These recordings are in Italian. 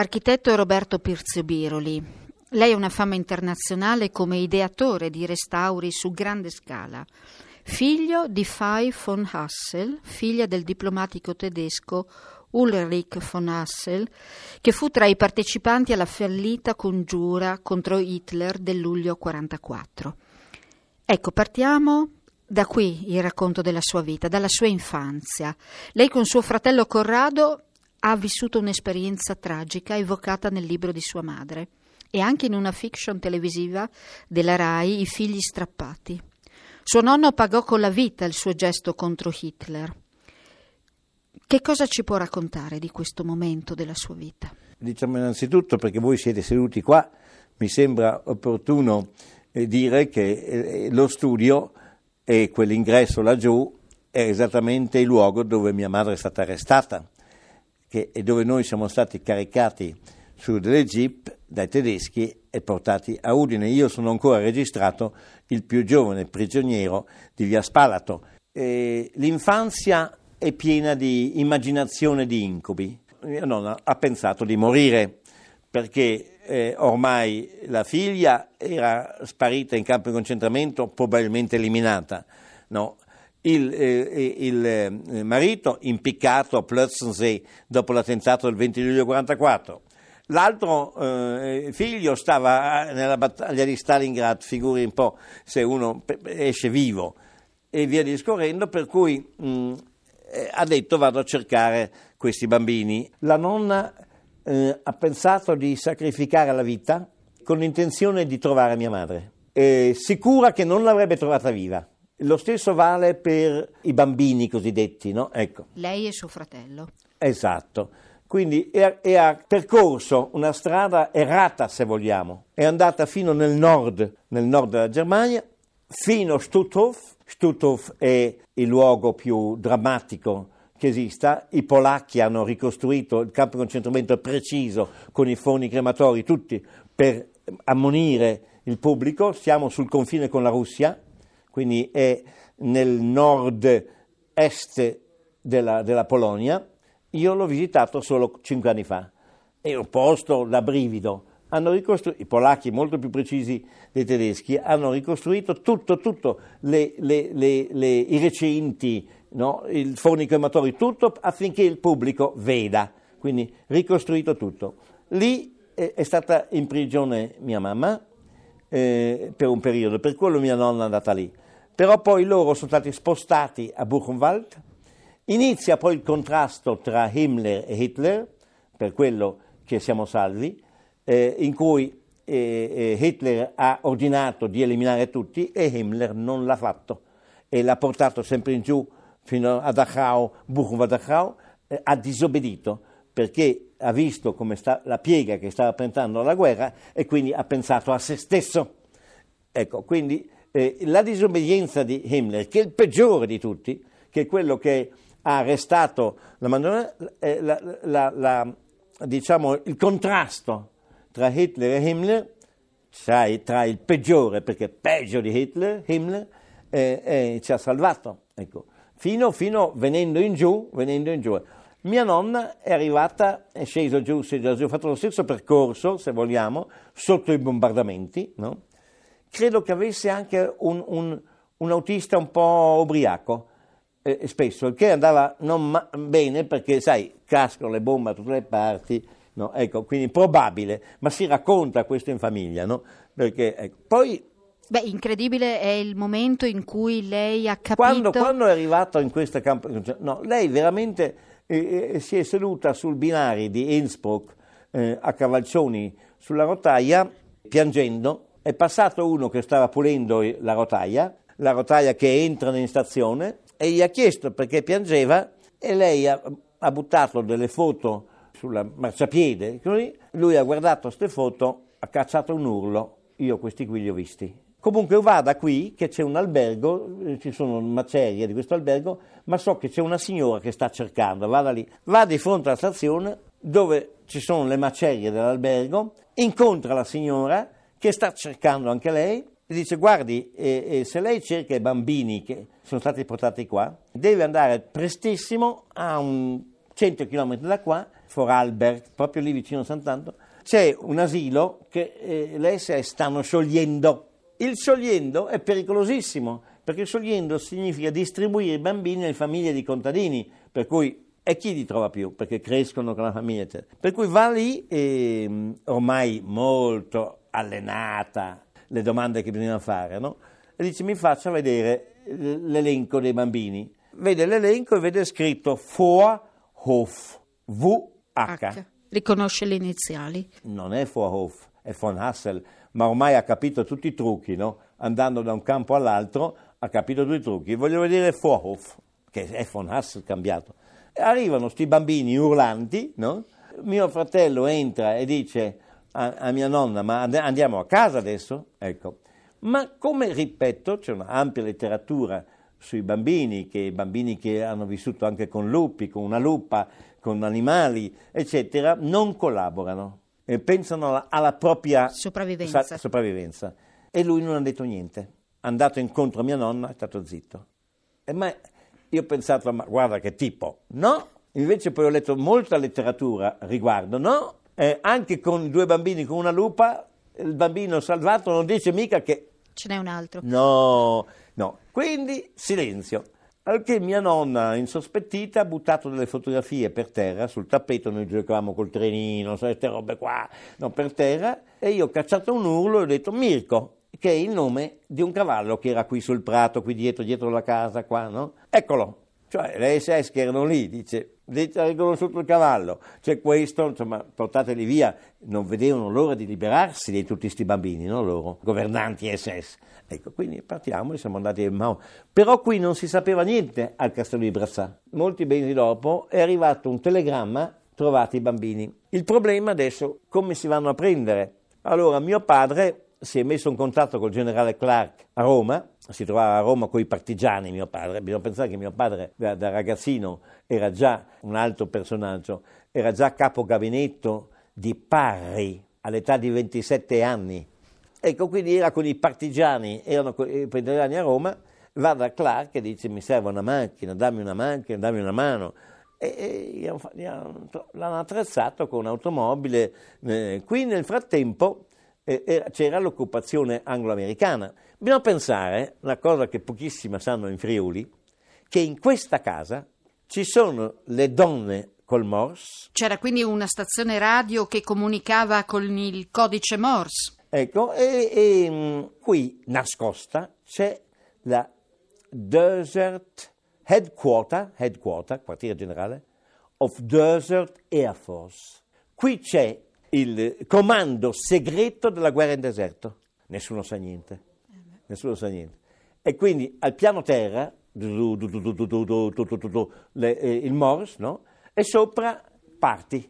Architetto Roberto Pirzio Biroli, lei ha una fama internazionale come ideatore di restauri su grande scala. Figlio di Fay von Hassel, figlia del diplomatico tedesco Ulrich von Hassel, che fu tra i partecipanti alla fallita congiura contro Hitler del luglio 1944. Ecco, partiamo da qui il racconto della sua vita, dalla sua infanzia. Lei con suo fratello Corrado ha vissuto un'esperienza tragica evocata nel libro di sua madre e anche in una fiction televisiva della RAI I figli strappati. Suo nonno pagò con la vita il suo gesto contro Hitler. Che cosa ci può raccontare di questo momento della sua vita? Diciamo innanzitutto perché voi siete seduti qua, mi sembra opportuno eh, dire che eh, lo studio e quell'ingresso laggiù è esattamente il luogo dove mia madre è stata arrestata che, e dove noi siamo stati caricati su delle jeep dai tedeschi e portati a Udine. Io sono ancora registrato il più giovane prigioniero di Via Spalato. E l'infanzia è piena di immaginazione di incubi. Mia nonna ha pensato di morire perché eh, ormai la figlia era sparita in campo di concentramento, probabilmente eliminata. No? Il, eh, il eh, marito impiccato a Plötzensee dopo l'attentato del 20 luglio 1944. L'altro eh, figlio stava nella battaglia di Stalingrad, figuri un po' se uno esce vivo e via discorrendo, per cui mh, eh, ha detto vado a cercare questi bambini. La nonna eh, ha pensato di sacrificare la vita con l'intenzione di trovare mia madre, sicura che non l'avrebbe trovata viva. Lo stesso vale per i bambini cosiddetti, no? Ecco. Lei e suo fratello. Esatto. Quindi è, è, ha percorso una strada errata, se vogliamo. È andata fino nel nord, nel nord della Germania, fino a Stutthof. Stutthof è il luogo più drammatico che esista. I polacchi hanno ricostruito il campo di concentramento preciso con i forni crematori, tutti per ammonire il pubblico. Siamo sul confine con la Russia quindi è nel nord-est della, della Polonia. Io l'ho visitato solo cinque anni fa. È un posto da brivido. Hanno ricostruito, i polacchi molto più precisi dei tedeschi, hanno ricostruito tutto, tutto, le, le, le, i recinti, no? il forni crematori, tutto affinché il pubblico veda. Quindi ricostruito tutto. Lì è, è stata in prigione mia mamma, eh, per un periodo, per quello mia nonna è andata lì. Però poi loro sono stati spostati a Buchenwald, inizia poi il contrasto tra Himmler e Hitler, per quello che siamo salvi, eh, in cui eh, eh Hitler ha ordinato di eliminare tutti e Himmler non l'ha fatto. E l'ha portato sempre in giù fino a Dachau, Buchenwald-Dachau, eh, ha disobbedito perché ha visto sta, la piega che stava prendendo la guerra e quindi ha pensato a se stesso. Ecco, quindi eh, la disobbedienza di Himmler, che è il peggiore di tutti, che è quello che ha arrestato la, eh, la, la diciamo, il contrasto tra Hitler e Himmler, cioè tra il peggiore, perché peggio di Hitler, Himmler, eh, eh, ci ha salvato, ecco. fino, fino venendo in giù, venendo in giù. Mia nonna è arrivata, è scesa giù, ha fatto lo stesso percorso, se vogliamo, sotto i bombardamenti, no? Credo che avesse anche un, un, un autista un po' ubriaco, eh, spesso, il che andava non ma- bene perché, sai, cascano le bombe da tutte le parti, no? ecco, quindi probabile, ma si racconta questo in famiglia, no? Perché, ecco. Poi Beh, incredibile è il momento in cui lei ha capito... Quando, quando è arrivato in questo campo, no, lei veramente eh, si è seduta sul binario di Innsbruck eh, a Cavalcioni sulla rotaia, piangendo, è passato uno che stava pulendo la rotaia, la rotaia che entra in stazione, e gli ha chiesto perché piangeva e lei ha, ha buttato delle foto sulla marciapiede, lui ha guardato queste foto, ha cacciato un urlo, io questi qui li ho visti. Comunque vada qui che c'è un albergo, eh, ci sono macerie di questo albergo, ma so che c'è una signora che sta cercando, vada lì, va di fronte alla stazione dove ci sono le macerie dell'albergo, incontra la signora che sta cercando anche lei e dice guardi, eh, eh, se lei cerca i bambini che sono stati portati qua, deve andare prestissimo a un 100 km da qua, Vorarlberg, proprio lì vicino a Sant'Anto, c'è un asilo che eh, le SS stanno sciogliendo. Il sciogliendo è pericolosissimo, perché sciogliendo significa distribuire i bambini nelle famiglie di contadini, per cui e chi li trova più? Perché crescono con la famiglia, eccetera. Per cui va lì, e, ormai molto allenata, le domande che bisogna fare, no? E dice mi faccia vedere l'elenco dei bambini. Vede l'elenco e vede scritto Vorhof, V-H. Riconosce le iniziali? Non è Vorhof, è von Hassel, ma ormai ha capito tutti i trucchi, no? Andando da un campo all'altro ha capito tutti i trucchi. Voglio vedere Vorhof, che è von Hassel cambiato. E arrivano questi bambini urlanti, no? Mio fratello entra e dice a, a mia nonna, ma andiamo a casa adesso? Ecco. Ma come ripeto, c'è un'ampia letteratura sui bambini, che, bambini che hanno vissuto anche con lupi, con una lupa, con animali, eccetera, non collaborano e pensano alla, propria sopravvivenza. Sa, sopravvivenza. E lui non ha detto niente. È andato incontro a mia nonna, è stato zitto. E ma io ho pensato, ma guarda che tipo, no? Invece poi ho letto molta letteratura riguardo, no? Eh, anche con due bambini con una lupa, il bambino salvato non dice mica che... Ce n'è un altro. No, no. Quindi silenzio. Al che mia nonna, insospettita, ha buttato delle fotografie per terra, sul tappeto, noi giocavamo col trenino, queste robe qua, no, per terra, e io ho cacciato un urlo e ho detto Mirko, che è il nome di un cavallo che era qui sul prato, qui dietro, dietro la casa, qua, no? Eccolo, cioè le SS che erano lì, dice, ha riconosciuto il cavallo, c'è questo, insomma, portateli via, non vedevano l'ora di liberarsi di tutti questi bambini, no? Loro, governanti SS. Ecco, quindi partiamo e siamo andati a Mao. Però qui non si sapeva niente al castello di Brazzà. Molti mesi dopo è arrivato un telegramma, trovate i bambini. Il problema adesso, come si vanno a prendere? Allora, mio padre si è messo in contatto col generale Clark a Roma, si trovava a Roma con i partigiani mio padre, bisogna pensare che mio padre da, da ragazzino era già un alto personaggio, era già capo gabinetto di Parri all'età di 27 anni. Ecco, quindi era con i partigiani, erano i partigiani a Roma, va da Clark e dice mi serve una macchina, dammi una macchina, dammi una mano. E, e l'hanno attrezzato con un'automobile. Eh, qui nel frattempo eh, c'era l'occupazione anglo-americana. Bisogna pensare, una cosa che pochissimi sanno in Friuli, che in questa casa ci sono le donne col Morse. C'era quindi una stazione radio che comunicava con il codice Morse. Ecco, e, e mm, qui nascosta c'è la Desert Headquarter, headquarter, quartiere generale, of Desert Air Force. Qui c'è il comando segreto della guerra in deserto. Nessuno sa niente. Nessuno sa niente. E quindi al piano terra, il Morse, no? E sopra parti,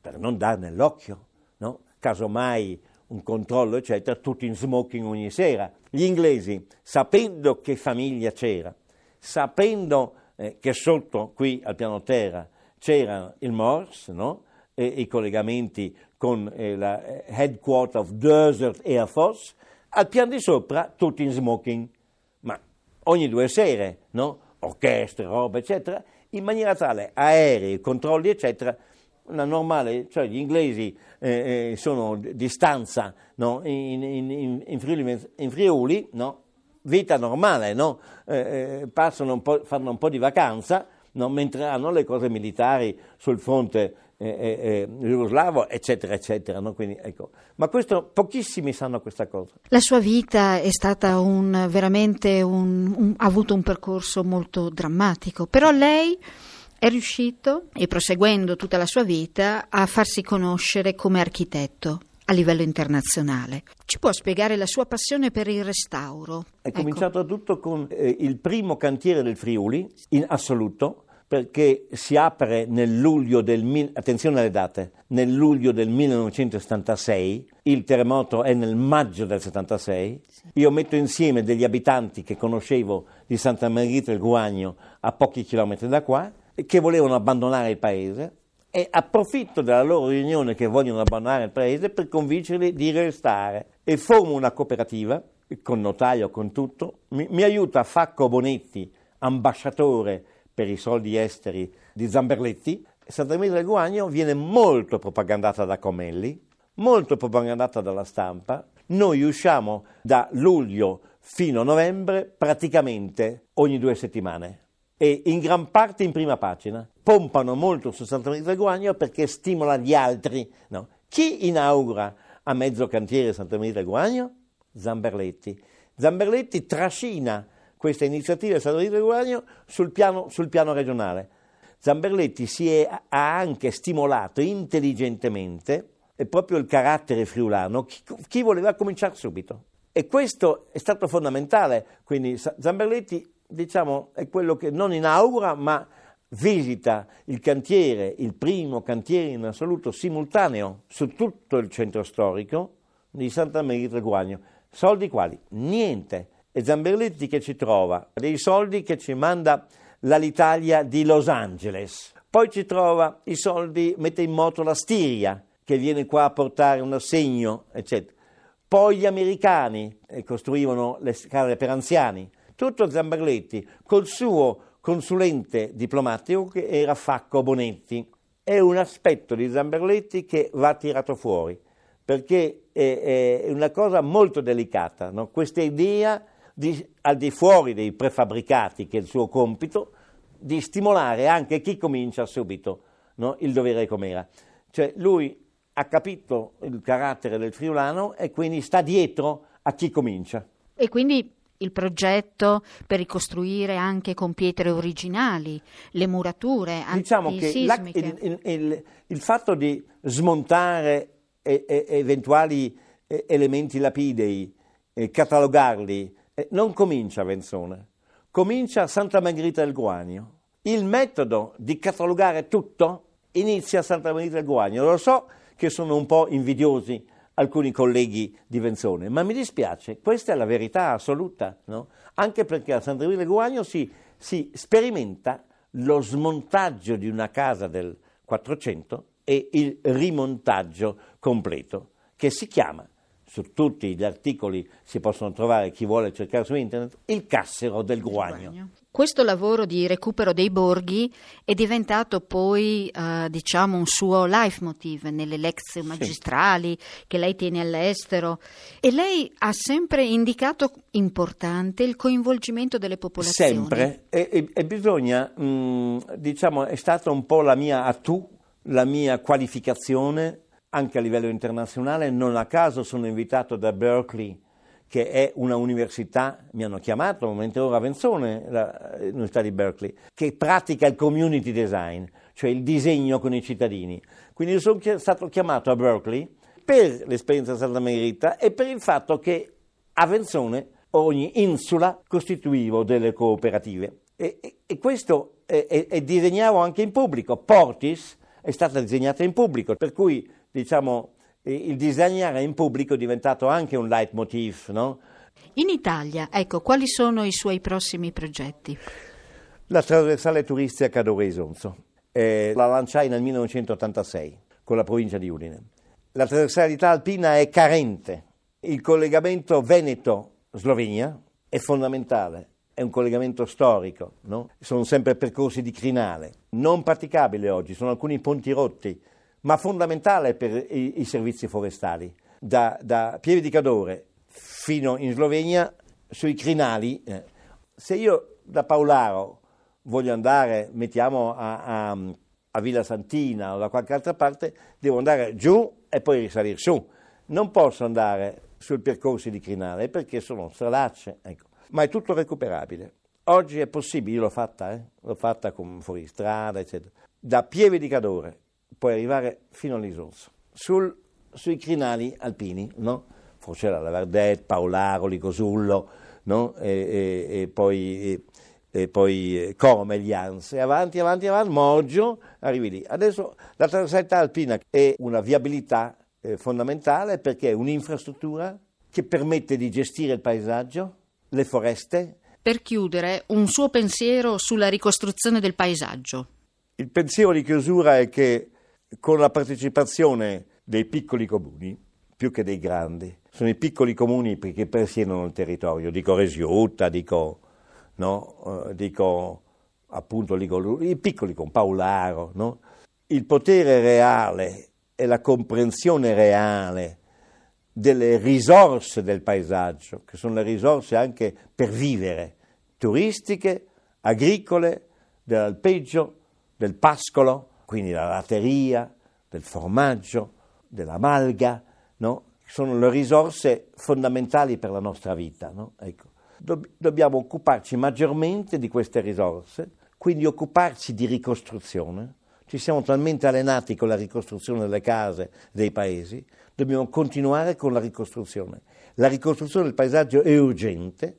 per non dar nell'occhio, no? Casomai un controllo, eccetera, tutti in smoking ogni sera. Gli inglesi, sapendo che famiglia c'era, sapendo eh, che sotto, qui al piano terra, c'era il Morse, no? e i collegamenti con eh, la eh, Headquarter of Desert Air Force, al piano di sopra tutti in smoking, ma ogni due sere, no? orchestre, roba, eccetera, in maniera tale, aerei, controlli, eccetera, una normale, cioè gli inglesi eh, eh sono di stanza no? in, in, in, in, Friuli, in Friuli no? vita normale, no? eh, eh un fanno un po' di vacanza, mentre hanno le cose militari sul fronte eh, eh, jugoslavo, eccetera, eccetera. No? Quindi, ecco. Ma questo, pochissimi sanno questa cosa. La sua vita è stata un, veramente un, un, ha avuto un percorso molto drammatico, però lei è riuscito, e proseguendo tutta la sua vita, a farsi conoscere come architetto a livello internazionale. Ci può spiegare la sua passione per il restauro? È ecco. cominciato tutto con eh, il primo cantiere del Friuli in assoluto, perché si apre nel luglio del, attenzione alle date, nel luglio del 1976, il terremoto è nel maggio del 76, io metto insieme degli abitanti che conoscevo di Santa Margherita del Guagno a pochi chilometri da qua, che volevano abbandonare il paese e approfitto della loro riunione che vogliono abbandonare il paese per convincerli di restare. E formo una cooperativa con notaio, con tutto, mi, mi aiuta Facco Bonetti, ambasciatore per i soldi esteri di Zamberletti, Santa Maria del Guagno viene molto propagandata da Comelli, molto propagandata dalla stampa. Noi usciamo da luglio fino a novembre praticamente ogni due settimane e in gran parte in prima pagina. Pompano molto su Santa Maria del Guagno perché stimola gli altri. No? Chi inaugura a mezzo cantiere Santa Maria del Guagno? Zamberletti. Zamberletti trascina questa iniziativa di Santa Maria del Guagno sul piano, sul piano regionale. Zamberletti si è, ha anche stimolato intelligentemente proprio il carattere friulano, chi, chi voleva cominciare subito. E questo è stato fondamentale, quindi Zamberletti diciamo, è quello che non inaugura ma visita il cantiere, il primo cantiere in assoluto simultaneo su tutto il centro storico di Santa Maria del Guagno. Soldi quali? Niente. E Zamberletti che ci trova dei soldi che ci manda l'Alitalia di Los Angeles. Poi ci trova i soldi, mette in moto la Stiria che viene qua a portare un assegno, eccetera. Poi gli americani eh, costruivano le scale per anziani. Tutto Zamberletti col suo consulente diplomatico che era Facco Bonetti. È un aspetto di Zamberletti che va tirato fuori, perché è, è una cosa molto delicata, no? questa idea di, al di fuori dei prefabbricati, che è il suo compito, di stimolare anche chi comincia subito no? il dovere com'era. Cioè lui ha capito il carattere del friulano e quindi sta dietro a chi comincia. E quindi il progetto per ricostruire anche con pietre originali le murature diciamo che la, il, il, il, il, fatto di smontare e, e, eventuali elementi lapidei e catalogarli non comincia Venzone, comincia Santa Margherita del Guagno. Il metodo di catalogare tutto inizia a Santa Margherita del Guagno. Lo so che sono un po' invidiosi alcuni colleghi di Venzone, ma mi dispiace, questa è la verità assoluta, no? anche perché a Santa Maria del Guagno si, si sperimenta lo smontaggio di una casa del 400 e il rimontaggio completo, che si chiama su tutti gli articoli si possono trovare, chi vuole cercare su internet, il cassero del guagno. Questo lavoro di recupero dei borghi è diventato poi, eh, diciamo, un suo leitmotiv nelle lezioni magistrali sì. che lei tiene all'estero e lei ha sempre indicato importante il coinvolgimento delle popolazioni. Sempre, e, e, e bisogna, mh, mm, diciamo, è stata un po' la mia attu, la mia qualificazione anche a livello internazionale. Non a caso sono invitato da Berkeley, che è una università, mi hanno chiamato, mentre ora Venzone, l'Università di Berkeley, che pratica il community design, cioè il disegno con i cittadini. Quindi sono stato chiamato a Berkeley per l'esperienza Santa Margherita e per il fatto che a Venzone ogni insula costituiva delle cooperative. E, e, e questo è disegnato anche in pubblico. Portis è stata disegnata in pubblico, per cui diciamo, il disegnare in pubblico è diventato anche un leitmotiv, no? In Italia, ecco, quali sono i suoi prossimi progetti? La trasversale turistica Cadore-Isonzo. Eh, la lanciai nel 1986 con la provincia di Udine. La trasversalità alpina è carente. Il collegamento Veneto-Slovenia è fondamentale è un collegamento storico, no? sono sempre percorsi di crinale, non praticabile oggi, sono alcuni ponti rotti, ma fondamentale per i, i servizi forestali. Da, da Pieve di Cadore fino in Slovenia, sui crinali, eh, se io da Paolaro voglio andare, mettiamo a, a, a, Villa Santina o da qualche altra parte, devo andare giù e poi risalire su. Non posso andare sui percorsi di crinale perché sono stradacce, ecco. ma è tutto recuperabile. Oggi è possibile, l'ho fatta, eh? l'ho fatta con fuoristrada, eccetera. Da Pieve di Cadore puoi arrivare fino all'Isonzo. Sul, sui crinali alpini, no? Forcella, la Verdet, Paolaro, Licosullo, no? e, e, e, poi, e, poi Cormelians, e avanti, avanti, avanti, Moggio, arrivi lì. Adesso la trasversalità alpina è una viabilità eh, fondamentale perché è un'infrastruttura che permette di gestire il paesaggio, le foreste. Per chiudere, un suo pensiero sulla ricostruzione del paesaggio. Il pensiero di chiusura è che con la partecipazione dei piccoli comuni più che dei grandi. Sono i piccoli comuni che persiedono il territorio, dico Resiutta, dico, no? uh, dico appunto dico, i piccoli con Paolaro, no? il potere reale e la comprensione reale delle risorse del paesaggio, che sono le risorse anche per vivere, turistiche, agricole, dell'alpeggio, del pascolo, quindi della latteria, del formaggio, della malga, no? sono le risorse fondamentali per la nostra vita. No? Ecco. Dobb- dobbiamo occuparci maggiormente di queste risorse, quindi occuparci di ricostruzione. Ci siamo talmente allenati con la ricostruzione delle case, dei paesi, dobbiamo continuare con la ricostruzione. La ricostruzione del paesaggio è urgente,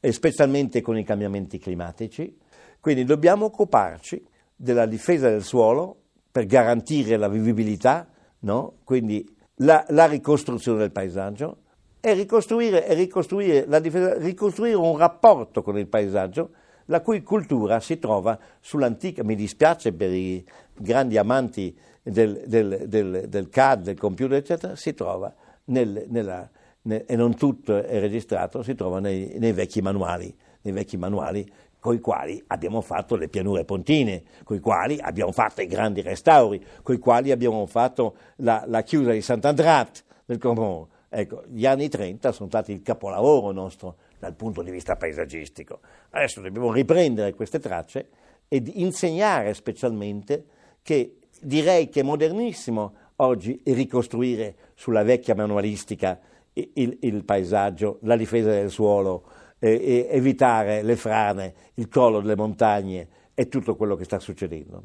specialmente con i cambiamenti climatici, quindi dobbiamo occuparci della difesa del suolo per garantire la vivibilità, no? quindi la, la, ricostruzione del paesaggio e ricostruire, e ricostruire, difesa, ricostruire un rapporto con il paesaggio la cui cultura si trova sull'antica, mi dispiace per i grandi amanti del, del, del, del CAD, del computer, eccetera, si trova nel, nella, nel, e non tutto è registrato, si trova nei, nei vecchi manuali, nei vecchi manuali con i quali abbiamo fatto le pianure pontine, con i quali abbiamo fatto i grandi restauri, con i quali abbiamo fatto la, la chiusa di Sant'Andrat del Comune. Ecco, gli anni 30 sono stati il capolavoro nostro dal punto di vista paesaggistico. Adesso dobbiamo riprendere queste tracce ed insegnare specialmente che direi che è modernissimo oggi ricostruire sulla vecchia manualistica il, il paesaggio, la difesa del suolo, eh, evitare le frane, il crollo delle montagne e tutto quello che sta succedendo.